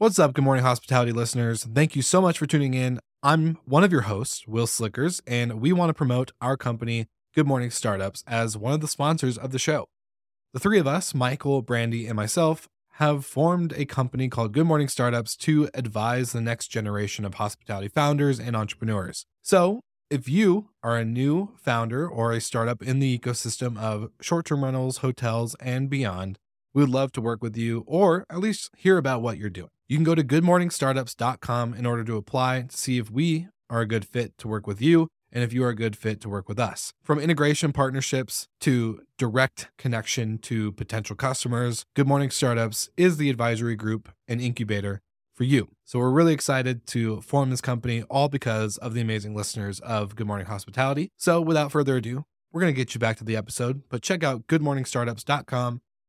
What's up, Good Morning Hospitality listeners? Thank you so much for tuning in. I'm one of your hosts, Will Slickers, and we want to promote our company, Good Morning Startups, as one of the sponsors of the show. The three of us, Michael, Brandy, and myself, have formed a company called Good Morning Startups to advise the next generation of hospitality founders and entrepreneurs. So, if you are a new founder or a startup in the ecosystem of short term rentals, hotels, and beyond, we would love to work with you or at least hear about what you're doing. You can go to goodmorningstartups.com in order to apply to see if we are a good fit to work with you and if you are a good fit to work with us. From integration partnerships to direct connection to potential customers, Good Morning Startups is the advisory group and incubator for you. So we're really excited to form this company all because of the amazing listeners of Good Morning Hospitality. So without further ado, we're going to get you back to the episode, but check out goodmorningstartups.com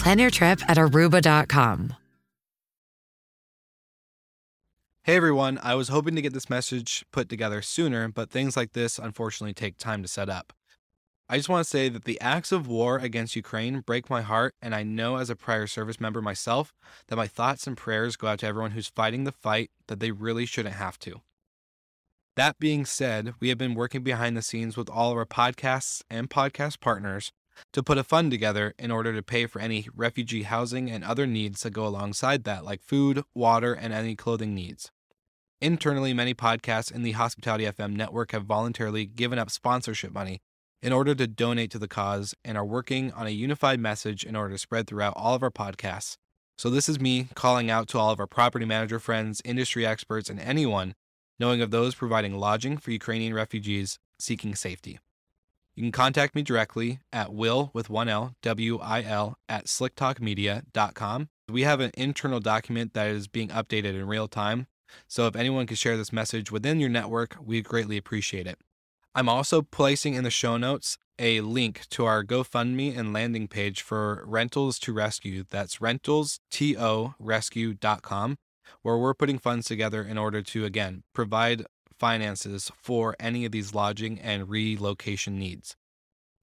Plan your trip at aruba.com. Hey everyone, I was hoping to get this message put together sooner, but things like this unfortunately take time to set up. I just want to say that the acts of war against Ukraine break my heart, and I know as a prior service member myself that my thoughts and prayers go out to everyone who's fighting the fight that they really shouldn't have to. That being said, we have been working behind the scenes with all of our podcasts and podcast partners to put a fund together in order to pay for any refugee housing and other needs that go alongside that, like food, water, and any clothing needs. Internally, many podcasts in the Hospitality FM network have voluntarily given up sponsorship money in order to donate to the cause and are working on a unified message in order to spread throughout all of our podcasts. So, this is me calling out to all of our property manager friends, industry experts, and anyone knowing of those providing lodging for Ukrainian refugees seeking safety. You can contact me directly at will with one L, W I L, at slicktalkmedia.com. We have an internal document that is being updated in real time. So if anyone could share this message within your network, we'd greatly appreciate it. I'm also placing in the show notes a link to our GoFundMe and landing page for Rentals to Rescue. That's rentalsTorescue.com, where we're putting funds together in order to, again, provide finances for any of these lodging and relocation needs.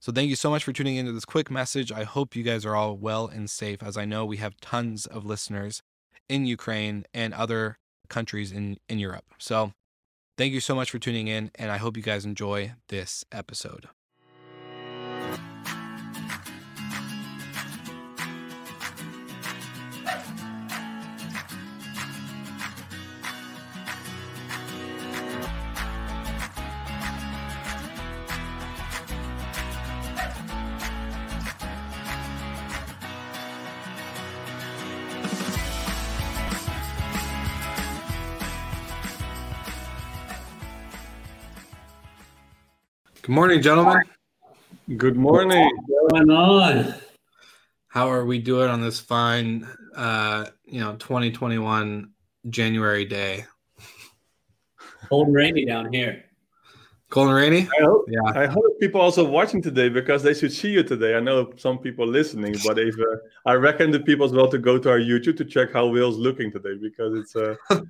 So, thank you so much for tuning into this quick message. I hope you guys are all well and safe, as I know we have tons of listeners in Ukraine and other countries in, in Europe. So, thank you so much for tuning in, and I hope you guys enjoy this episode. Good morning, gentlemen. Good morning. What's going on? How are we doing on this fine, uh, you know, 2021 January day? Cold and rainy down here. Cold and rainy? I hope, Yeah. I hope people also watching today because they should see you today. I know some people listening, but if uh, I reckon the people as well to go to our YouTube to check how Will's looking today because it's uh,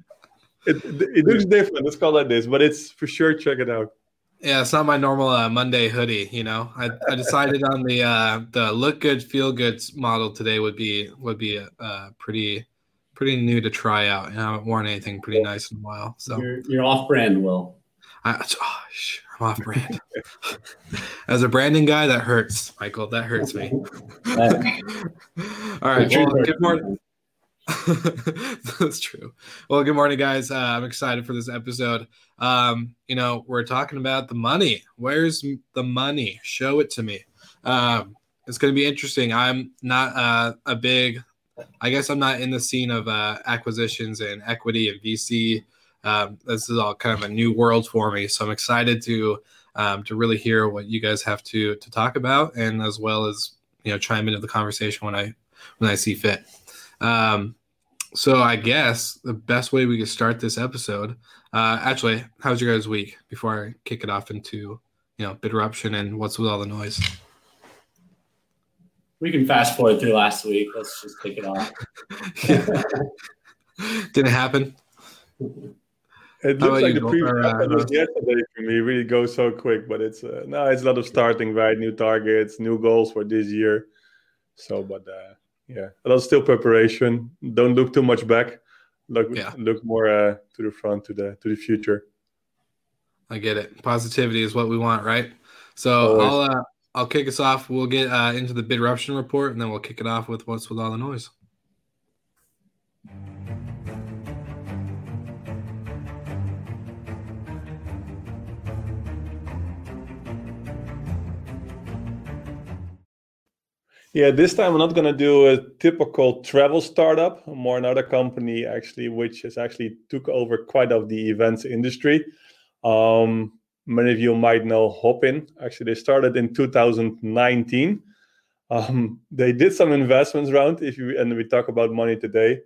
it it looks different. It's called like this, but it's for sure check it out. Yeah, it's not my normal uh, Monday hoodie. You know, I, I decided on the uh, the look good, feel good model today would be would be uh, pretty pretty new to try out. And I haven't worn anything pretty nice in a while. So You're, you're off brand, Will. I, oh, sh- I'm off brand. As a branding guy, that hurts, Michael. That hurts me. All right. Well, good morning. That's true. Well, good morning, guys. Uh, I'm excited for this episode. Um, you know, we're talking about the money. Where's the money? Show it to me. Um, it's going to be interesting. I'm not uh, a big, I guess I'm not in the scene of uh, acquisitions and equity and VC. Um, this is all kind of a new world for me. So I'm excited to um, to really hear what you guys have to to talk about, and as well as you know chime into the conversation when I when I see fit. Um, So I guess the best way we could start this episode. Uh, actually, how's your guys' week? Before I kick it off into you know Bidruption and what's with all the noise. We can fast forward through last week. Let's just kick it off. Didn't happen. It looks like the Noel? previous Or, uh, episode yesterday for me. It really goes so quick, but it's uh, no, it's a lot of starting right, new targets, new goals for this year. So, but uh, yeah, a lot of still preparation. Don't look too much back. Look, Yeah. look more uh, to the front, to the to the future. I get it. Positivity is what we want, right? So Always. I'll uh, I'll kick us off. We'll get uh, into the Bidruption report, and then we'll kick it off with what's with all the noise. Yeah, this time I'm not going to do a typical travel startup, more another company actually, which has actually took over quite of the events industry. Um, many of you might know Hopin. Actually, they started in 2019. Um, they did some investments round. If you and we talk about money today,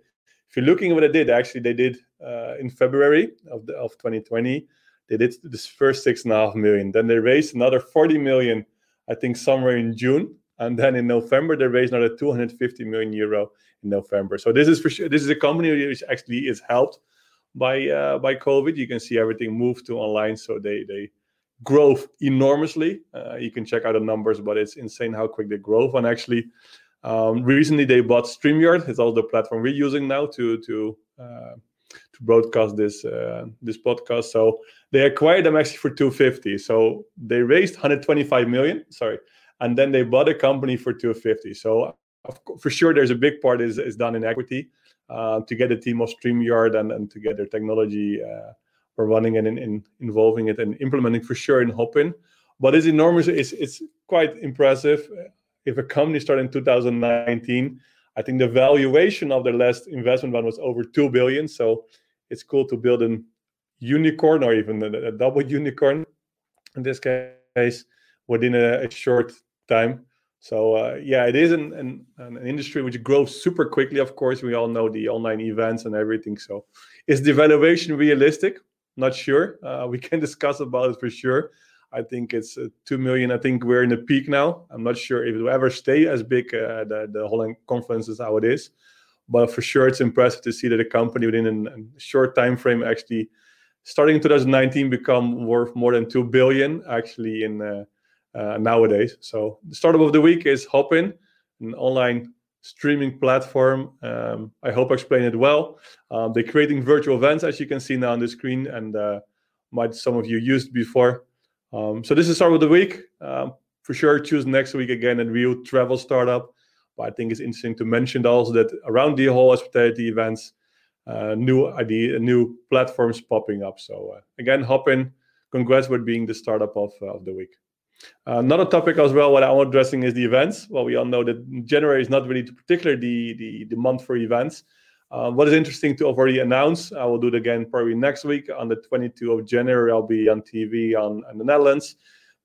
if you're looking at what they did, actually they did uh, in February of the, of 2020. They did this first six and a half million. Then they raised another 40 million, I think somewhere in June and then in November they raised another 250 million euro in November. So this is for sure. This is a company which actually is helped by uh, by COVID. You can see everything moved to online, so they they grow enormously. Uh, you can check out the numbers, but it's insane how quick they grow. And actually, um, recently they bought Streamyard. It's also the platform we're using now to to uh, to broadcast this uh, this podcast. So they acquired them actually for 250. So they raised 125 million. Sorry and then they bought a company for 250 so for sure there's a big part is, is done in equity uh, to get a team of streamyard and, and to get their technology uh, for running and in, in involving it and implementing for sure in hopin but it's enormous it's, it's quite impressive. If a company started in 2019 i think the valuation of their last investment one was over 2 billion. So it's cool to build a unicorn or even a, a double unicorn in this case within a, a short time. So uh, yeah, it is an, an, an industry which grows super quickly. Of course, we all know the online events and everything. So is the valuation realistic? Not sure. Uh, we can discuss about it for sure. I think it's uh, two million. I think we're in the peak now. I'm not sure if it will ever stay as big. Uh, the the Holland conference is how it is, but for sure it's impressive to see that a company within a short time frame actually starting in 2019 become worth more than 2 billion actually in uh, uh, nowadays. So the startup of the week is hopin an online streaming platform. Um, i hope i explained it well. Um, they're creating virtual events as you can see now on the screen and uh, might some of you used before. Um, so this is startup of the week. Um, for sure choose next week again a real travel startup. But i think it's interesting to mention also that around the whole hospitality events uh, new idea, new platforms popping up. So uh, again, Hopin, congrats with being the startup of, uh, of the week. Uh, another topic as well, what I'm addressing is the events. Well, we all know that January is not really particularly the, the, the month for events. Uh, what is interesting to already announce, I will do it again probably next week on the 22nd of January. I'll be on TV on, on the Netherlands.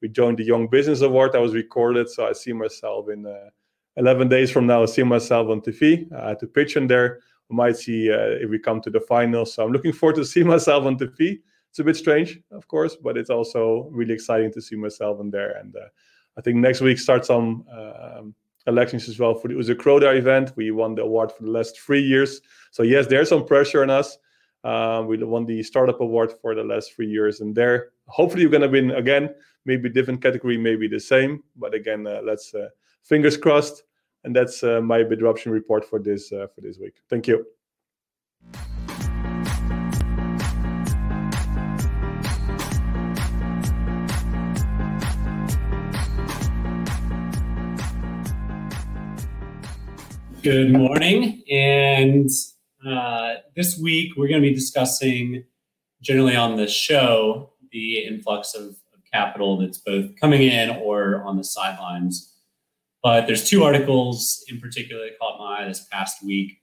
We joined the Young Business Award. I was recorded, so I see myself in uh, 11 days from now. I see myself on TV to pitch in there we might see uh, if we come to the final. So I'm looking forward to see myself on TV. It's a bit strange, of course, but it's also really exciting to see myself in there. And uh, I think next week starts some um, elections as well for the Uzo Croda event. We won the award for the last three years. So yes, there's some pressure on us. Um, we won the startup award for the last three years, and there, hopefully, you're gonna win again. Maybe different category, maybe the same. But again, uh, let's uh, fingers crossed and that's uh, my Bidruption report for this uh, for this week. Thank you. Good morning. And uh, this week we're going to be discussing, generally on the show, the influx of, of capital that's both coming in or on the sidelines. But there's two articles in particular that caught my eye this past week.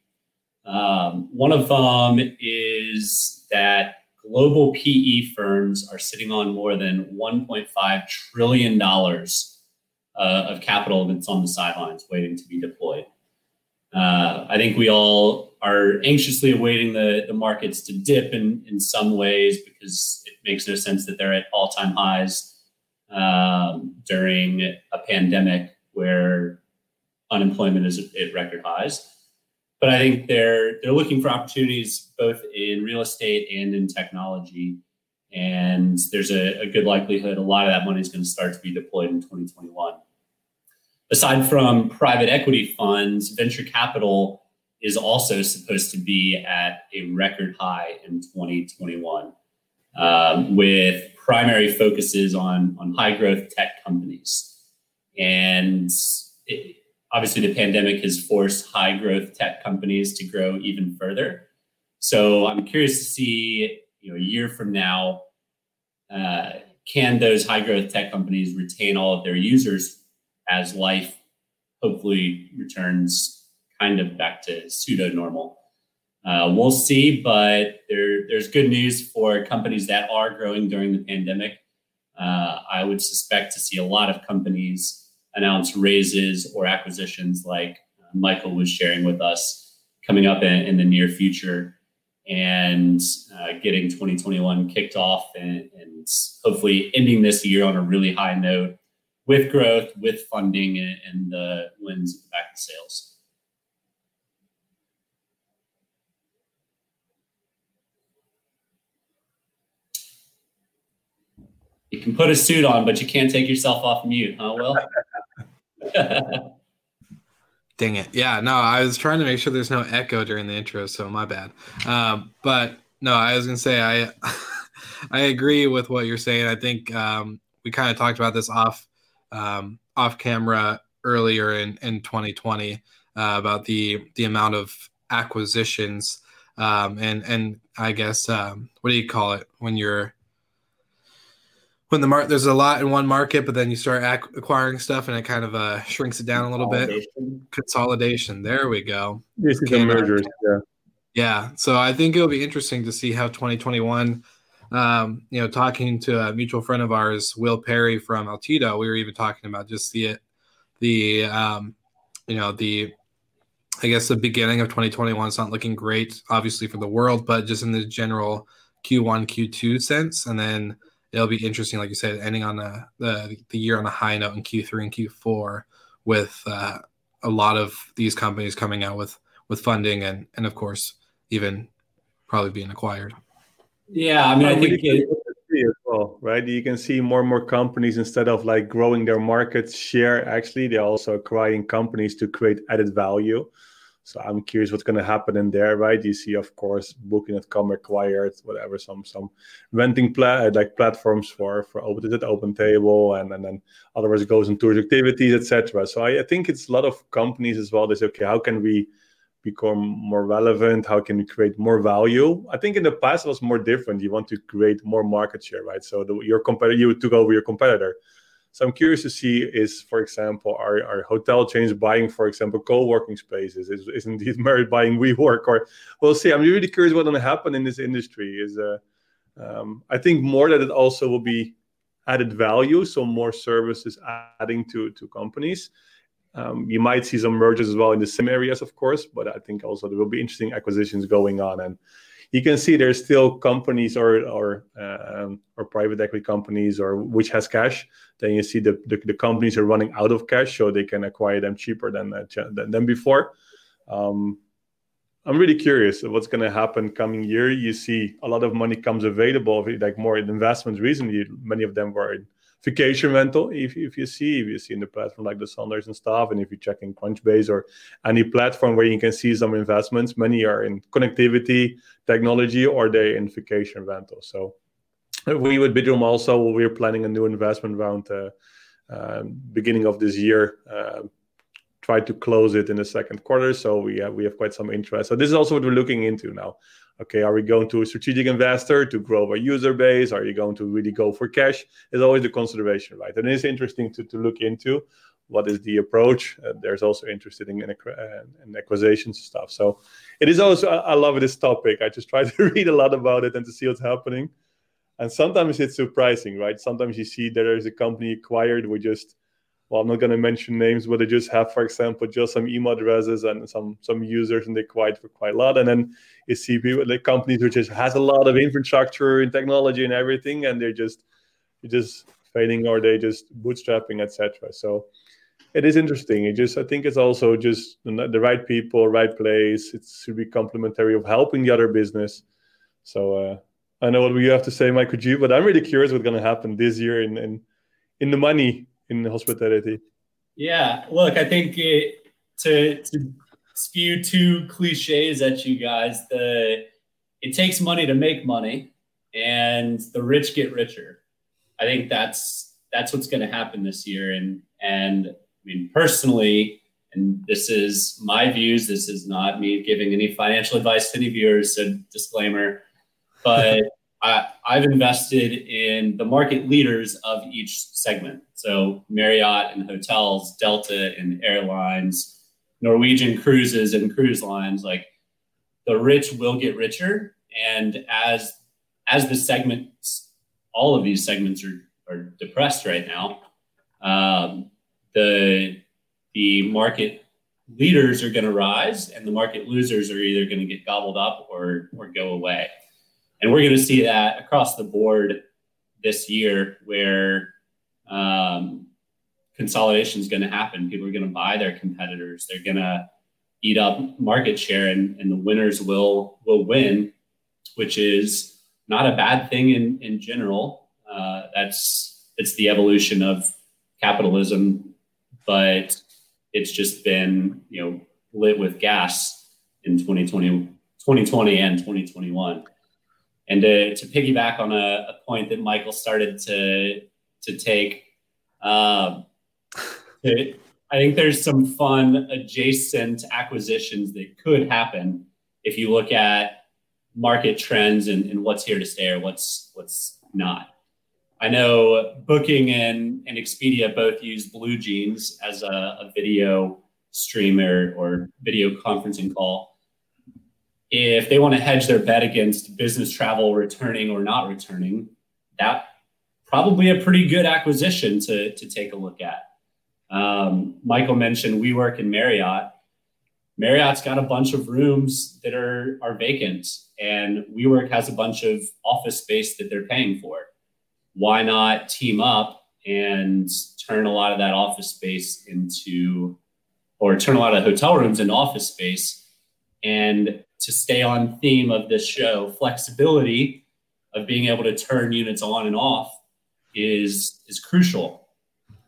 Um, one of them is that global PE firms are sitting on more than $1.5 trillion uh, of capital that's on the sidelines waiting to be deployed. Uh, I think we all are anxiously awaiting the, the markets to dip in, in some ways because it makes no sense that they're at all time highs um, during a pandemic where unemployment is at record highs. But I think they're they're looking for opportunities both in real estate and in technology. And there's a, a good likelihood a lot of that money is going to start to be deployed in 2021. Aside from private equity funds, venture capital is also supposed to be at a record high in 2021, um, with primary focuses on, on high growth tech companies. And it, obviously, the pandemic has forced high growth tech companies to grow even further. So I'm curious to see, you know, a year from now, uh, can those high growth tech companies retain all of their users as life hopefully returns kind of back to pseudo normal. Uh, we'll see, but there, there's good news for companies that are growing during the pandemic. Uh, I would suspect to see a lot of companies announce raises or acquisitions like uh, Michael was sharing with us coming up in, in the near future and uh, getting 2021 kicked off and, and, hopefully ending this year on a really high note with growth, with funding, and, the wins at the back to sales. You can put a suit on, but you can't take yourself off mute, huh, Will? Dang it. Yeah, no, I was trying to make sure there's no echo during the intro, so my bad. Um, but no, I was gonna say I I agree with what you're saying. I think um, we kind of talked about this off um, off camera earlier in, in 2020 uh, about the the amount of acquisitions um, and and I guess um, what do you call it when you're when the market there's a lot in one market, but then you start ac- acquiring stuff and it kind of uh, shrinks it down a little bit. Consolidation. There we go. This is mergers. Yeah. Yeah. So I think it'll be interesting to see how 2021. Um, you know, talking to a mutual friend of ours, Will Perry from Altido, we were even talking about just the the um, you know the I guess the beginning of 2021 is not looking great, obviously for the world, but just in the general Q1, Q2 sense, and then it'll be interesting, like you said, ending on the the, the year on a high note in Q3 and Q4 with uh, a lot of these companies coming out with with funding and and of course even probably being acquired. Yeah, I mean, I think it, as well, right? You can see more and more companies instead of like growing their market share, actually, they're also acquiring companies to create added value. So I'm curious what's going to happen in there, right? You see, of course, Booking.com acquired whatever some some renting pla- uh, like platforms for for open it open table and, and then otherwise it goes into activities, etc. So I, I, think it's a lot of companies as well. They say, okay, how can we become more relevant? How can we create more value? I think in the past it was more different. You want to create more market share, right? So the, your competitor, you took over your competitor so I'm curious to see is, for example, are, are hotel chains buying, for example, co-working spaces? Is, is indeed Marriott buying WeWork? Or we'll see. I'm really curious what's going to happen in this industry. Is uh, um, I think more that it also will be added value, so more services adding to to companies. Um, you might see some mergers as well in the same areas, of course, but I think also there will be interesting acquisitions going on and you can see there's still companies or or um, or private equity companies or which has cash. Then you see the, the, the companies are running out of cash, so they can acquire them cheaper than uh, than, than before. Um, I'm really curious what's going to happen coming year. You see a lot of money comes available, like more investments recently. Many of them were in vacation rental if, if you see if you see in the platform like the Sonders and stuff and if you check in crunchbase or any platform where you can see some investments many are in connectivity technology or they in vacation rental. So we with Bidroom also we're planning a new investment round uh, uh, beginning of this year uh, try to close it in the second quarter. So we have we have quite some interest. So this is also what we're looking into now okay, are we going to a strategic investor to grow our user base? Are you going to really go for cash? It's always the consideration, right? And it's interesting to, to look into what is the approach. Uh, there's also interested in, in, uh, in acquisitions stuff. So it is also, I, I love this topic. I just try to read a lot about it and to see what's happening. And sometimes it's surprising, right? Sometimes you see there is a company acquired with just well, I'm not going to mention names, but they just have, for example, just some email addresses and some some users, and they quite for quite a lot. And then you see people like companies which just has a lot of infrastructure and technology and everything, and they're just just failing or they just bootstrapping, etc. So it is interesting. It just I think it's also just the right people, right place. It should be complementary of helping the other business. So uh, I know what you have to say, Michael G, but I'm really curious what's going to happen this year in in, in the money in hospitality. Yeah, look, I think it, to to spew two cliches at you guys, the it takes money to make money, and the rich get richer. I think that's that's what's going to happen this year, and and I mean personally, and this is my views. This is not me giving any financial advice to any viewers. So disclaimer, but I, I've invested in the market leaders of each segment. So Marriott and hotels, Delta and airlines, Norwegian cruises and cruise lines. Like the rich will get richer, and as as the segments, all of these segments are are depressed right now. Um, the the market leaders are going to rise, and the market losers are either going to get gobbled up or or go away. And we're going to see that across the board this year where um, consolidation is going to happen. People are going to buy their competitors. They're going to eat up market share and, and the winners will will win, which is not a bad thing in, in general. Uh, that's it's the evolution of capitalism, but it's just been you know lit with gas in 2020, 2020 and 2021. And to, to piggyback on a, a point that Michael started to to take, um, I think there's some fun adjacent acquisitions that could happen if you look at market trends and, and what's here to stay or what's what's not. I know Booking and, and Expedia both use BlueJeans as a, a video streamer or video conferencing call if they want to hedge their bet against business travel returning or not returning, that probably a pretty good acquisition to, to take a look at. Um, Michael mentioned WeWork and Marriott. Marriott's got a bunch of rooms that are, are vacant, and WeWork has a bunch of office space that they're paying for. Why not team up and turn a lot of that office space into, or turn a lot of hotel rooms into office space and to stay on theme of this show, flexibility of being able to turn units on and off is is crucial.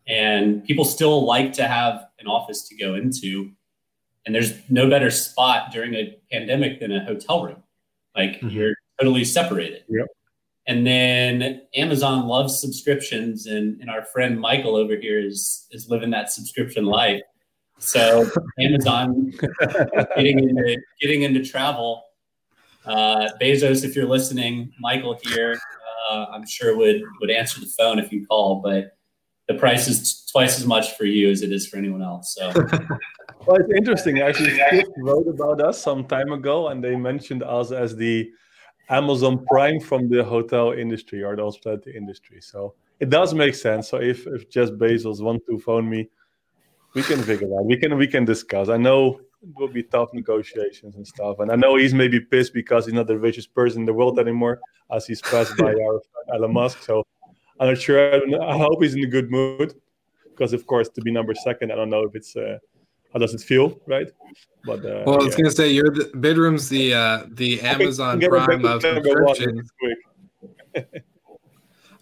And people still like to have an office to go into. And there's no better spot during a pandemic than a hotel room. Like mm-hmm. you're totally separated. Yep. And then Amazon loves subscriptions, and, and our friend Michael over here is is living that subscription life. So Amazon getting into getting into travel. Uh, Bezos, if you're listening, Michael here, uh, I'm sure would would answer the phone if you call, but the price is twice as much for you as it is for anyone else. So. well, it's interesting. Actually, Skift wrote about us some time ago, and they mentioned us as the Amazon Prime from the hotel industry or the hospitality industry. So it does make sense. So if if Jeff Bezos want to phone me, we can figure out. We can we can discuss. I know it will be tough negotiations and stuff, and I know he's maybe pissed because he's not the richest person in the world anymore, as he's passed by our Elon Musk. So I'm not sure. I hope he's in a good mood, because of course to be number second, I don't know if it's. Uh, how does it feel, right? But uh, well, I was yeah. gonna say your Bidroom's the uh, the Amazon Prime of subscriptions. I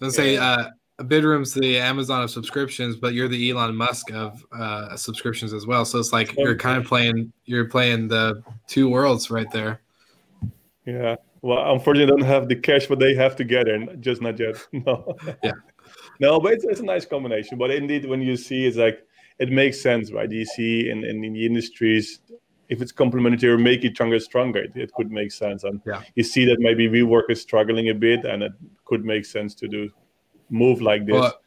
was gonna say uh, Bidroom's the Amazon of subscriptions, but you're the Elon Musk of uh, subscriptions as well. So it's like you're kind of playing you're playing the two worlds right there. Yeah. Well, unfortunately, I don't have the cash, but they have together, just not yet. No. Yeah. no, but it's, it's a nice combination. But indeed, when you see, it's like it makes sense, right? You see in, in, in the industries, if it's complementary or make each other stronger, it, it could make sense. And yeah. you see that maybe WeWork is struggling a bit, and it could make sense to do move like this. Well,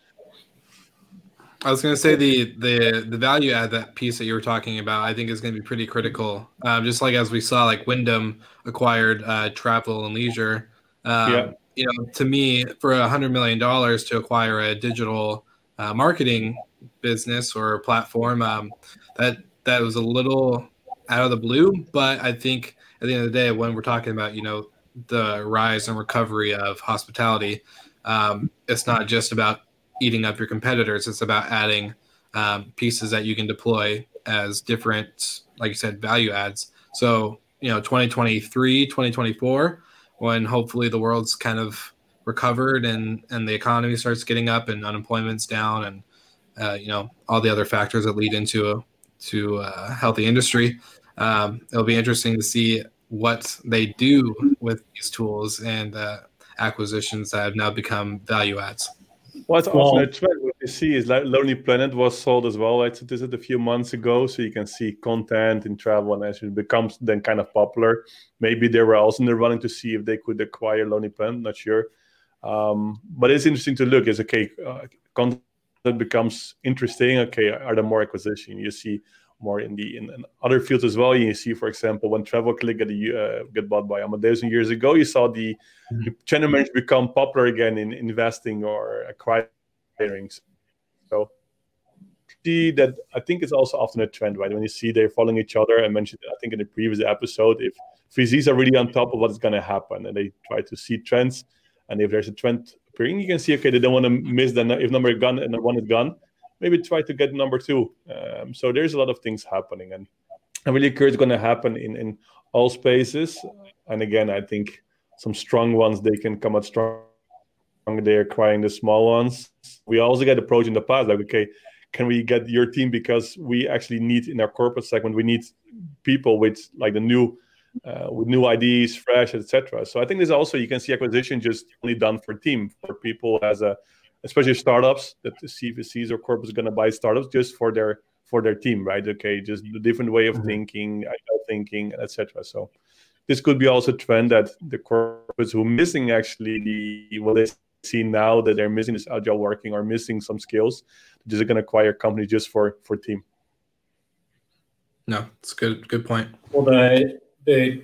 I was going to say the the the value add that piece that you were talking about, I think is going to be pretty critical. Um, just like as we saw, like Wyndham acquired uh, Travel and Leisure. Um, yeah. You know, to me, for a hundred million dollars to acquire a digital uh, marketing business or platform. Um, that that was a little out of the blue, but I think at the end of the day, when we're talking about you know the rise and recovery of hospitality, um, it's not just about eating up your competitors. It's about adding um, pieces that you can deploy as different, like you said, value adds. So you know, 2023, 2024, when hopefully the world's kind of recovered and and the economy starts getting up and unemployment's down and uh, you know all the other factors that lead into a to a healthy industry. Um, it'll be interesting to see what they do with these tools and uh, acquisitions that have now become value adds. What's well, also a trend what you see is like Lonely Planet was sold as well. Right? So this is a few months ago, so you can see content in travel and as it becomes then kind of popular. Maybe they were also in the running to see if they could acquire Lonely Planet. Not sure, um, but it's interesting to look. Is okay, uh, content becomes interesting. Okay, are there more acquisition? You see more in the in, in, other fields as well. You see, for example, when TravelClick get, uh, get bought by Amadeus years ago, you saw the, mm-hmm. the channel managers become popular again in investing or acquiring. So see that I think it's also often a trend, right? When you see they're following each other, I mentioned I think in the previous episode, if VCs are really on top of what's going to happen and they try to see trends, and if there's a trend appearing, you can see okay, they don't want to miss the if number gone and one is gone maybe try to get number two. Um, so there's a lot of things happening, and I'm really curious going to happen in in all spaces. And again, I think some strong ones they can come out strong. They're acquiring the small ones. We also get approached in the past, like okay, can we get your team because we actually need in our corporate segment we need people with like the new uh, with new ideas, fresh, etc. So I think there's also you can see acquisition just only done for team for people as a especially startups that the CVCs or corporates are going to buy startups just for their for their team, right? Okay, just the different way of mm-hmm. thinking, agile thinking, etc. So this could be also a trend that the corporates who are missing actually the what they see now that they're missing this agile working or missing some skills, just going to acquire companies just for for team. No, it's good. Good point. Well, the the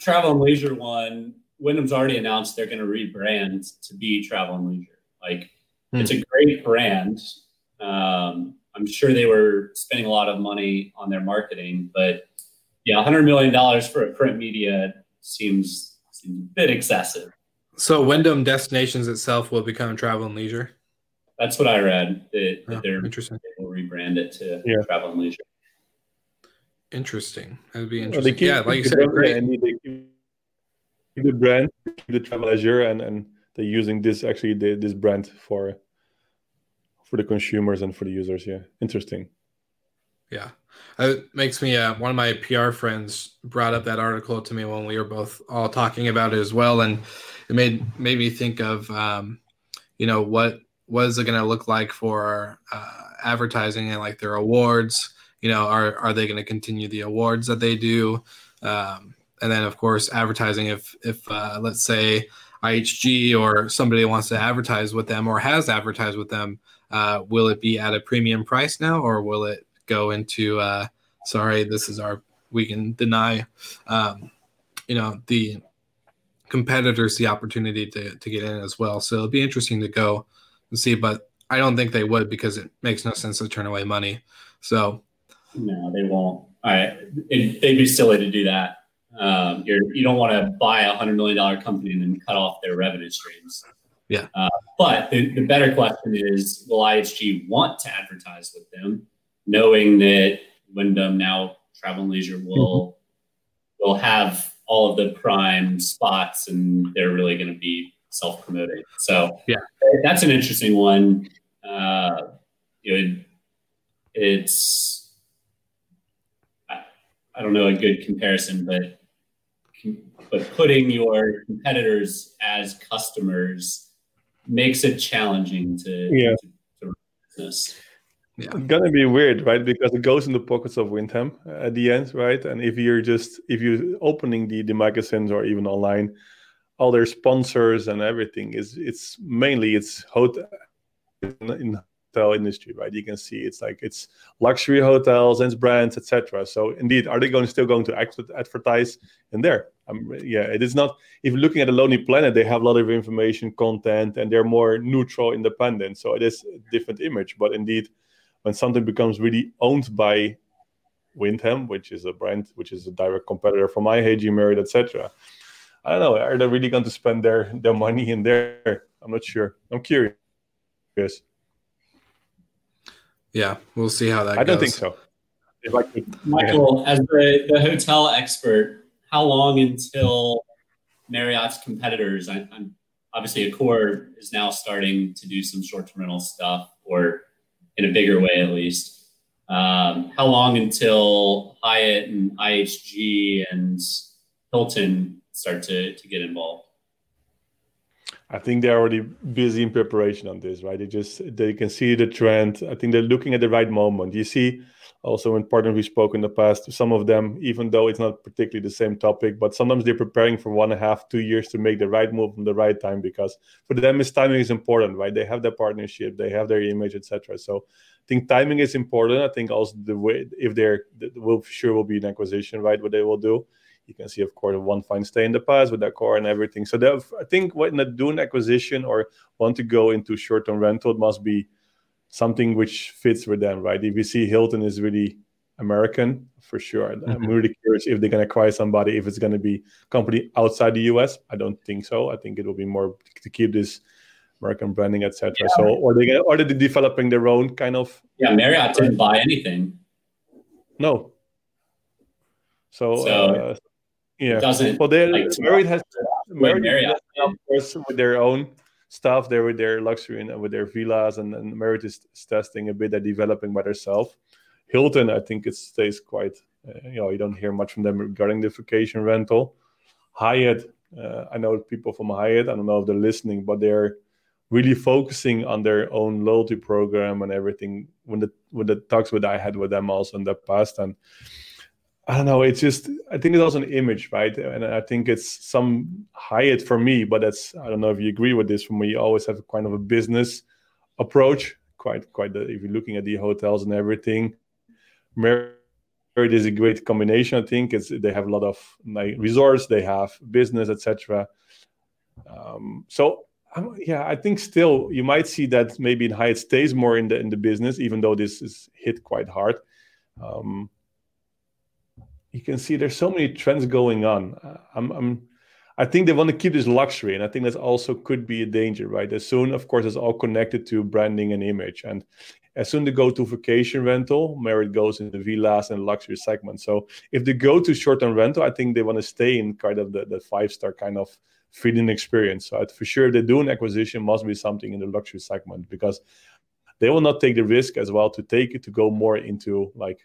travel and leisure one, Wyndham's already announced they're going to rebrand to be travel and leisure. Like Hmm. It's a great brand. Um, I'm sure they were spending a lot of money on their marketing, but yeah, 100 million dollars for a print media seems, seems a bit excessive. So Wyndham Destinations itself will become Travel and Leisure. That's what I read. That, that oh, they're interesting. They will rebrand it to yeah. Travel and Leisure. Interesting. That would be interesting. Well, keep, yeah, like you said, great. And they keep the brand, the Travel Leisure, and and they're using this actually the, this brand for for the consumers and for the users. Yeah, interesting. Yeah, it makes me. Uh, one of my PR friends brought up that article to me when we were both all talking about it as well, and it made made me think of, um, you know, what what is it going to look like for uh, advertising and like their awards? You know, are are they going to continue the awards that they do? Um, and then, of course, advertising. If if uh, let's say IHG or somebody wants to advertise with them or has advertised with them, uh, will it be at a premium price now or will it go into, uh, sorry, this is our, we can deny, um, you know, the competitors the opportunity to, to get in as well. So it'll be interesting to go and see, but I don't think they would because it makes no sense to turn away money. So, no, they won't. I, it, they'd be silly to do that. Um, you're, you don't want to buy a hundred million dollar company and then cut off their revenue streams. Yeah. Uh, but the, the better question is, will IHG want to advertise with them, knowing that Wyndham now Travel and Leisure will mm-hmm. will have all of the prime spots, and they're really going to be self promoting. So yeah, that's an interesting one. Uh, you know, it's I, I don't know a good comparison, but but putting your competitors as customers makes it challenging to, yeah. to, to business. Yeah. It's gonna be weird, right? Because it goes in the pockets of Wyndham at the end, right? And if you're just if you're opening the the magazines or even online, all their sponsors and everything is it's mainly it's hotel in hotel industry, right? You can see it's like it's luxury hotels and brands, etc. So indeed, are they going still going to advertise in there? I'm, yeah, it is not. If you're looking at a Lonely Planet, they have a lot of information, content, and they're more neutral, independent. So it is a different image. But indeed, when something becomes really owned by Wyndham, which is a brand, which is a direct competitor for my HG Marriott, etc. I don't know. Are they really going to spend their their money in there? I'm not sure. I'm curious. Yeah, we'll see how that. I goes. don't think so. If I could, Michael, yeah. as the, the hotel expert, how long until Marriott's competitors? I, am obviously Accor is now starting to do some short-term rental stuff, or in a bigger way at least. Um, how long until Hyatt and IHG and Hilton start to, to get involved? I think they're already busy in preparation on this, right? They just they can see the trend. I think they're looking at the right moment. You see, also in partners we spoke in the past, some of them, even though it's not particularly the same topic, but sometimes they're preparing for one and a half, two years to make the right move in the right time because for them, is timing is important, right? They have their partnership, they have their image, etc. So I think timing is important. I think also the way if they're will sure will be an acquisition, right? What they will do you can see, of course, onefinestay in the past with that car and everything. So that, I think when they do an acquisition or want to go into short-term rental, it must be something which fits with them, right? If you see Hilton is really American, for sure. Mm-hmm. I'm really curious if they're going to acquire somebody, if it's going to be company outside the US. I don't think so. I think it will be more to keep this American branding, etc. Yeah. So, or they are they developing their own kind of? Yeah, Marriott didn't buy anything. No. So, so uh, yeah. doesn't well they like, Marriott has Marriott, of course with their own stuff. There with their luxury and with their villas and, and Marriott is, testing a bit they're developing by themselves. Hilton I think it stays quite uh, you know you don't hear much from them regarding the vacation rental. Hyatt uh, I know people from Hyatt I don't know if they're listening but they're really focusing on their own loyalty program and everything. When the when the talks with I had with them also in the past and I don't know. It's just I think it's also an image, right? And I think it's some Hyatt for me, but that's I don't know if you agree with this. For me, you always have kind of a business approach. Quite, quite. The, if you're looking at the hotels and everything, Marriott is a great combination. I think it's they have a lot of like resorts, they have business, etc. Um, so yeah, I think still you might see that maybe in Hyatt stays more in the in the business, even though this is hit quite hard. Um, you can see there's so many trends going on. Uh, I'm, I'm, I think they want to keep this luxury, and I think that also could be a danger, right? As soon, of course, it's all connected to branding and image, and as soon they go to vacation rental, Marriott goes in the villas and luxury segment. So if they go to short-term rental, I think they want to stay in kind of the, the five-star kind of feeding experience. So for sure, if they do an acquisition, must be something in the luxury segment because they will not take the risk as well to take it to go more into like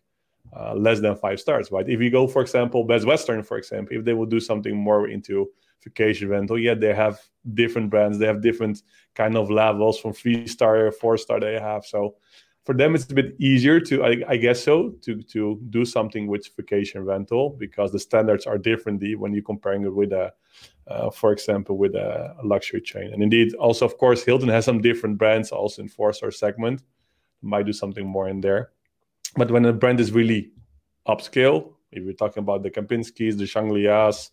uh, less than five stars, right? If you go, for example, Best Western, for example, if they will do something more into vacation rental, yeah, they have different brands, they have different kind of levels from three star, four star they have. So for them, it's a bit easier to, I, I, guess so, to to do something with vacation rental because the standards are different when you're comparing it with a, uh, for example, with a, a, luxury chain. And indeed, also of course, Hilton has some different brands also in four star segment. Might do something more in there. But when a brand is really upscale, if we're talking about the Kempinski's, the Shangri-Las,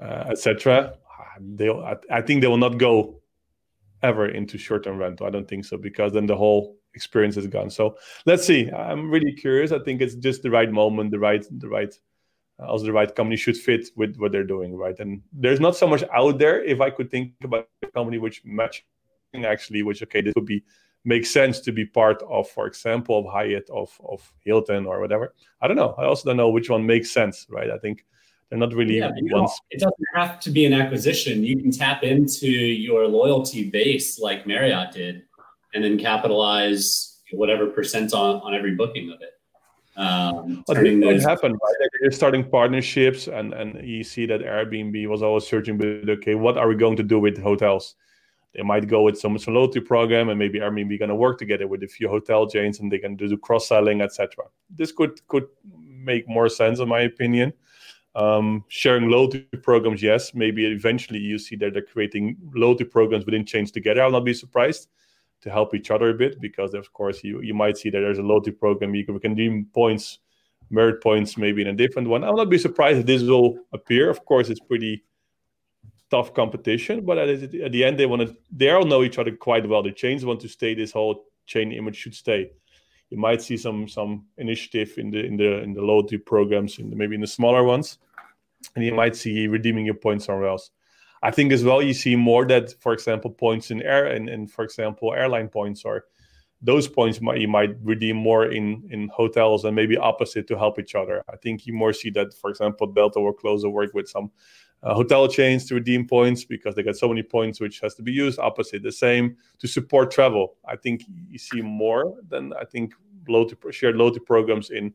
uh, etc., they I think they will not go ever into short-term rental. I don't think so because then the whole experience is gone. So let's see. I'm really curious. I think it's just the right moment, the right, the right, uh, also the right company should fit with what they're doing, right? And there's not so much out there. If I could think about a company which matching actually, which okay, this would be makes sense to be part of, for example, of Hyatt, of of Hilton, or whatever. I don't know. I also don't know which one makes sense, right? I think they're not really yeah. It doesn't have to be an acquisition. You can tap into your loyalty base like Marriott did, and then capitalize whatever percent on on every booking of it. Um, but this those... happen, right? You're starting partnerships, and and you see that Airbnb was always searching, but okay, what are we going to do with hotels? They might go with some, loyalty program and maybe Airbnb going to work together with a few hotel chains and they can do cross selling, etc. This could could make more sense, in my opinion. Um, sharing loyalty programs, yes. Maybe eventually you see that they're creating loyalty programs within chains together. I'll not be surprised to help each other a bit because, of course, you you might see that there's a loyalty program you can, we can redeem points Marriott points maybe in a different one. I'll not be surprised if this will appear. Of course, it's pretty tough competition, but at, at the end, they want to. They all know each other quite well. The chains want to stay. This whole chain image should stay. You might see some some initiative in the in the in the loyalty programs, in the, maybe in the smaller ones, and you might see redeeming your points somewhere else. I think as well you see more that, for example, points in air and, and for example airline points or those points might, you might redeem more in in hotels and maybe opposite to help each other. I think you more see that, for example, Delta will closer work with some uh, hotel chains to redeem points because they get so many points which has to be used. Opposite the same to support travel. I think you see more than I think loyalty shared loyalty programs in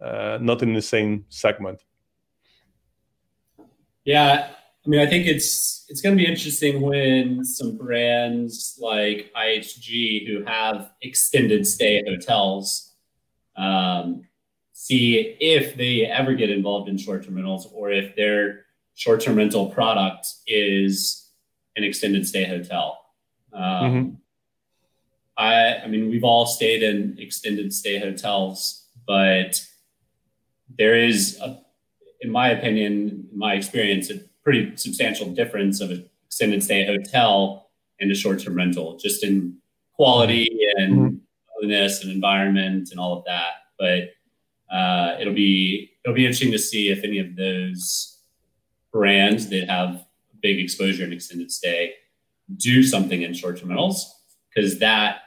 uh, not in the same segment. Yeah, I mean, I think it's it's going to be interesting when some brands like IHG, who have extended stay hotels, um, see if they ever get involved in short term rentals or if their short term rental product is an extended stay hotel. Um, mm-hmm. I, I mean, we've all stayed in extended stay hotels, but there is, a, in my opinion, in my experience, a pretty substantial difference of an extended stay hotel and a short-term rental, just in quality and cleanliness mm-hmm. and environment and all of that. But uh, it'll be it'll be interesting to see if any of those brands that have big exposure and extended stay do something in short-term rentals because that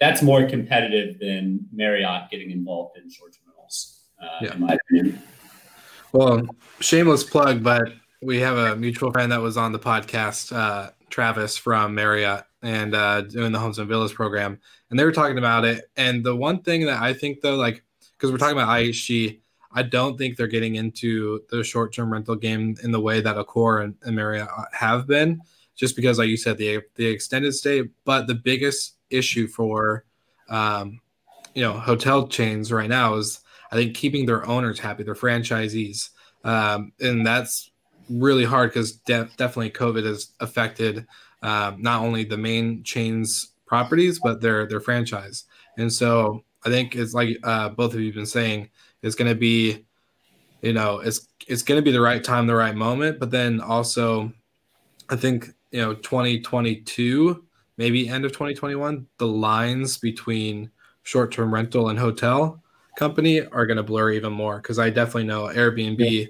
that's more competitive than Marriott getting involved in short-term rentals, uh, yeah. in my opinion. Well, shameless plug, but we have a mutual friend that was on the podcast, uh, Travis from Marriott, and uh, doing the Homes and Villas program, and they were talking about it. And the one thing that I think though, like, because we're talking about IHG, I don't think they're getting into the short-term rental game in the way that Accor and, and Marriott have been, just because, like you said, the the extended stay. But the biggest issue for, um, you know, hotel chains right now is I think keeping their owners happy, their franchisees, um, and that's really hard because de- definitely COVID has affected um, not only the main chains properties but their their franchise. And so I think it's like uh, both of you have been saying, it's going to be, you know, it's it's going to be the right time, the right moment. But then also, I think you know, 2022, maybe end of 2021, the lines between short-term rental and hotel company are going to blur even more because I definitely know Airbnb. Yeah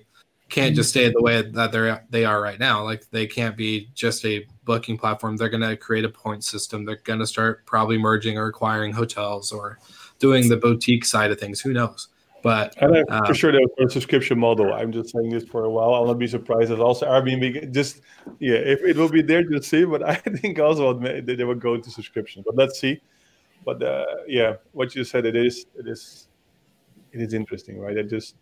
can't just mm-hmm. stay the way that they're they are right now. Like they can't be just a booking platform. They're going to create a point system. They're going to start probably merging or acquiring hotels or doing the boutique side of things. Who knows? But and um, for sure, there's a subscription model. I'm just saying this for a while. I'll not be surprised if also Airbnb just yeah, if it will be there to see. But I think also they will go into subscription. But let's see. But uh, yeah, what you said, it is it is it is interesting, right? It just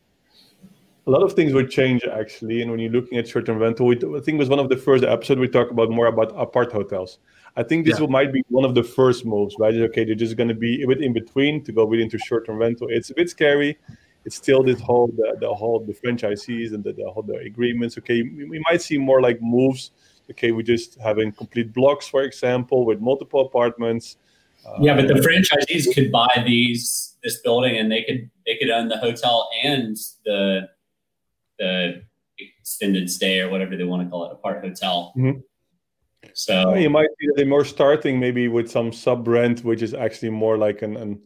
a lot of things would change actually. And when you're looking at short-term rental, we, I think it was one of the first episodes we talked about more about apart hotels. I think this yeah. might be one of the first moves, right? Okay, they're just going to be a bit in between to go into short-term rental. It's a bit scary. It's still this whole the, the whole the franchisees and the, the whole the agreements. Okay, we might see more like moves. Okay, we just having complete blocks, for example, with multiple apartments. Yeah, but the uh, franchisees could buy these this building and they could they could own the hotel and the the extended stay or whatever they want to call it, apart hotel. Mm-hmm. So oh, you might see that they're more starting maybe with some sub rent, which is actually more like an, an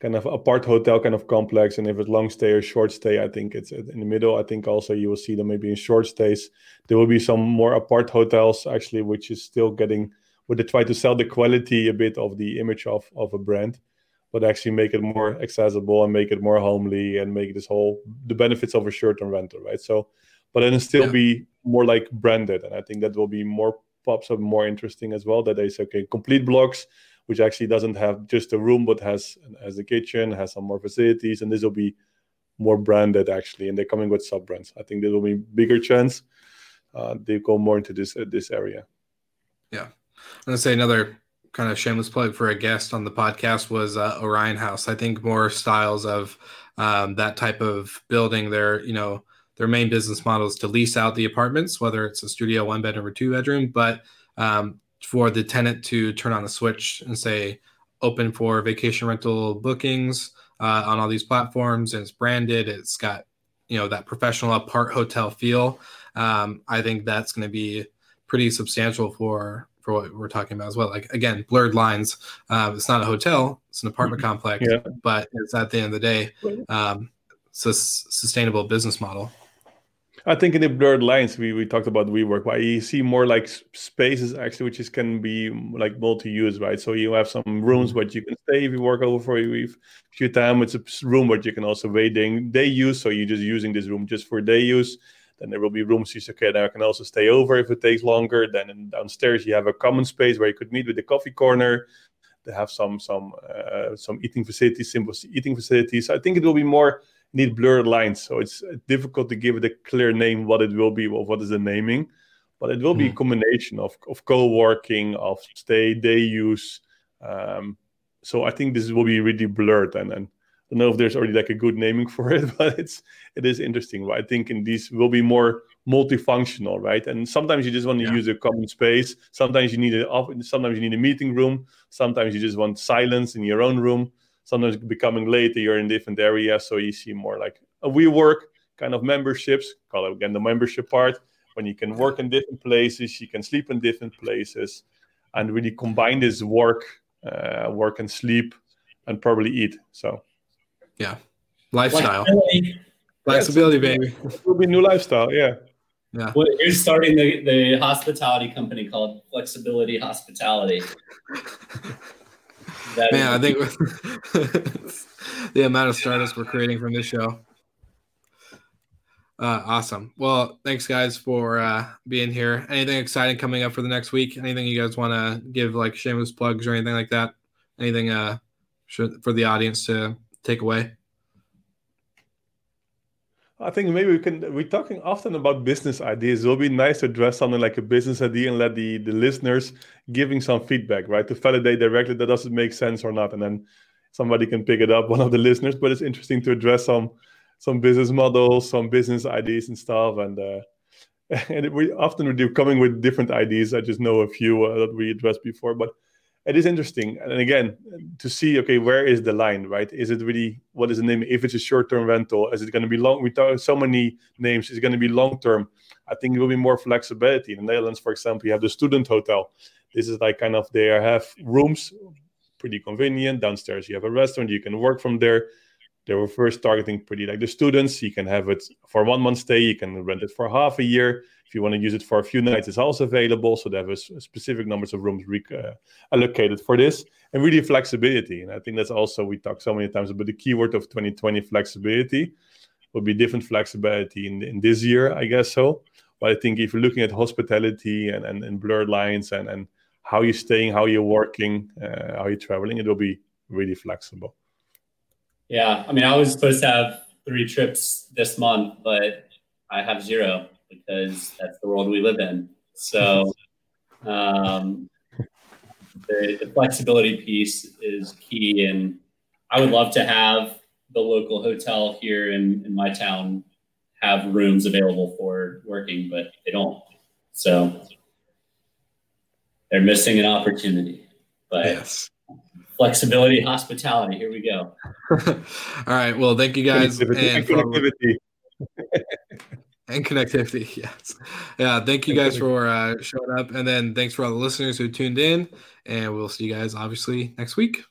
kind of apart hotel kind of complex. And if it's long stay or short stay, I think it's in the middle. I think also you will see them maybe in short stays. There will be some more apart hotels actually, which is still getting where they try to sell the quality a bit of the image of, of a brand but actually make it more accessible and make it more homely and make this whole the benefits of a short-term rental, right? So, but then still yeah. be more like branded, and I think that will be more pops up more interesting as well. That is okay, complete blocks, which actually doesn't have just a room, but has has a kitchen, has some more facilities, and this will be more branded actually, and they're coming with sub brands. I think there will be bigger chance uh, they go more into this uh, this area. Yeah, I'm gonna say another kind of shameless plug for a guest on the podcast was uh, Orion House. I think more styles of um, that type of building. Their you know their main business model is to lease out the apartments, whether it's a studio, one bedroom, or two bedroom, but um, for the tenant to turn on a switch and say open for vacation rental bookings uh, on all these platforms, and it's branded. It's got you know that professional apart hotel feel. Um, I think that's going to be pretty substantial for for what we're talking about as well. Like again, blurred lines. Uh, it's not a hotel; it's an apartment complex. Yeah. But it's at the end of the day, um, it's a sustainable business model. I think in the blurred lines we, we talked about WeWork, why you see more like spaces actually, which is can be like multi-use, right? So you have some rooms mm-hmm. but you can stay if you work over for a few time. It's a room but you can also wait day use. So you're just using this room just for day use. Then there will be rooms you say, okay, now I can also stay over if it takes longer. Then downstairs you have a common space where you could meet with the coffee corner. They have some some uh, some eating facilities, simple eating facilities. So I think it will be more need blurred lines, so it's difficult to give it a clear name what it will be or what is the naming. But it will be a hmm. combination of of co-working, of stay day use. Um, so I think this will be really blurred and and I don't know if there's already like a good naming for it, but it's it is interesting. Right? I think in these will be more multifunctional, right? And sometimes you just want to yeah. use a common space. Sometimes you need a sometimes you need a meeting room. Sometimes you just want silence in your own room. Sometimes becoming later, you're in different areas, so you see more like a WeWork kind of memberships. Call it again the membership part when you can work in different places, you can sleep in different places, and really combine this work, uh, work and sleep, and probably eat. So yeah. Lifestyle. Flexibility, Flexibility baby. It will be new lifestyle. Yeah. Yeah. Well, you're starting the, the hospitality company called Flexibility Hospitality. Man, I think the amount of startups we're creating from this show. Uh, awesome. Well, thanks guys for uh, being here. Anything exciting coming up for the next week? Anything you guys want to give like shameless plugs or anything like that? Anything uh, for the audience to take away? I think maybe we can. We're talking often about business ideas. It will be nice to address something like a business idea and let the the listeners giving some feedback, right, to validate directly that does it make sense or not, and then somebody can pick it up, one of the listeners. But it's interesting to address some some business models, some business ideas and stuff, and uh, and we often we do coming with different ideas. I just know a few uh, that we addressed before, but it is interesting. And again to see okay where is the line right? Is it really what is the name? If it's a short-term rental is it going to be long we talk so many names is it going to be long-term? I think it will be more flexibility. In the netherlands for example you have the student hotel. This is like kind of they have rooms pretty convenient. Downstairs you have a restaurant you can work from there. They were first targeting pretty like the students. You can have it for one month stay you can rent it for half a year if you want to use it for a few nights, it's also available. So they have a specific numbers of rooms uh, allocated for this, and really flexibility. And I think that's also we talk so many times about the keyword of 2020 flexibility. Will be different flexibility in, in this year, I guess so. But I think if you're looking at hospitality and, and, and blurred lines and, and how you're staying, how you're working, uh, how you're traveling, it will be really flexible. Yeah, I mean, I was supposed to have three trips this month, but I have zero because that's the world we live in. So um, the, the flexibility piece is key. And I would love to have the local hotel here in, in my town have rooms available for working, but they don't. So they're missing an opportunity. But yes. flexibility, hospitality, here we go. All right. Well, thank you guys. Connectivity. And connectivity yes. Yeah thank you guys for uh, showing up and then thanks for all the listeners who tuned in and we'll see you guys obviously next week